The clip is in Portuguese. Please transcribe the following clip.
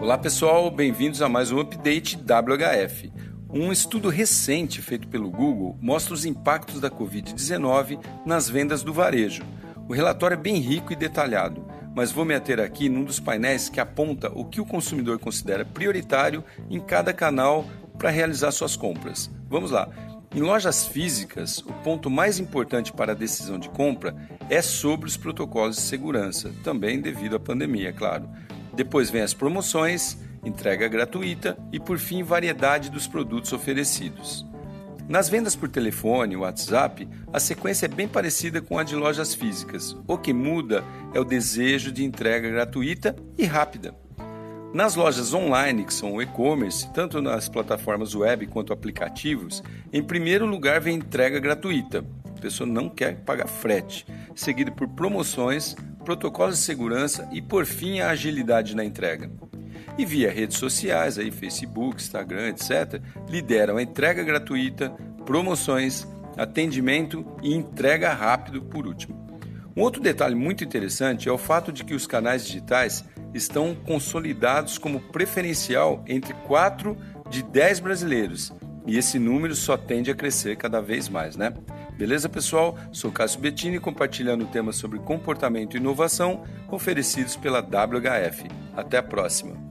Olá pessoal, bem-vindos a mais um update WHF. Um estudo recente feito pelo Google mostra os impactos da Covid-19 nas vendas do varejo. O relatório é bem rico e detalhado, mas vou me ater aqui num dos painéis que aponta o que o consumidor considera prioritário em cada canal para realizar suas compras. Vamos lá. Em lojas físicas, o ponto mais importante para a decisão de compra é sobre os protocolos de segurança, também devido à pandemia, é claro. Depois vem as promoções, entrega gratuita e, por fim, variedade dos produtos oferecidos. Nas vendas por telefone, WhatsApp, a sequência é bem parecida com a de lojas físicas. O que muda é o desejo de entrega gratuita e rápida. Nas lojas online, que são o e-commerce, tanto nas plataformas web quanto aplicativos, em primeiro lugar vem entrega gratuita. A pessoa não quer pagar frete, seguido por promoções, protocolos de segurança e, por fim, a agilidade na entrega. E via redes sociais, aí Facebook, Instagram, etc., lideram a entrega gratuita, promoções, atendimento e entrega rápido por último. Um outro detalhe muito interessante é o fato de que os canais digitais estão consolidados como preferencial entre 4 de 10 brasileiros. E esse número só tende a crescer cada vez mais, né? Beleza, pessoal? Sou Cássio Bettini compartilhando temas sobre comportamento e inovação oferecidos pela WHF. Até a próxima!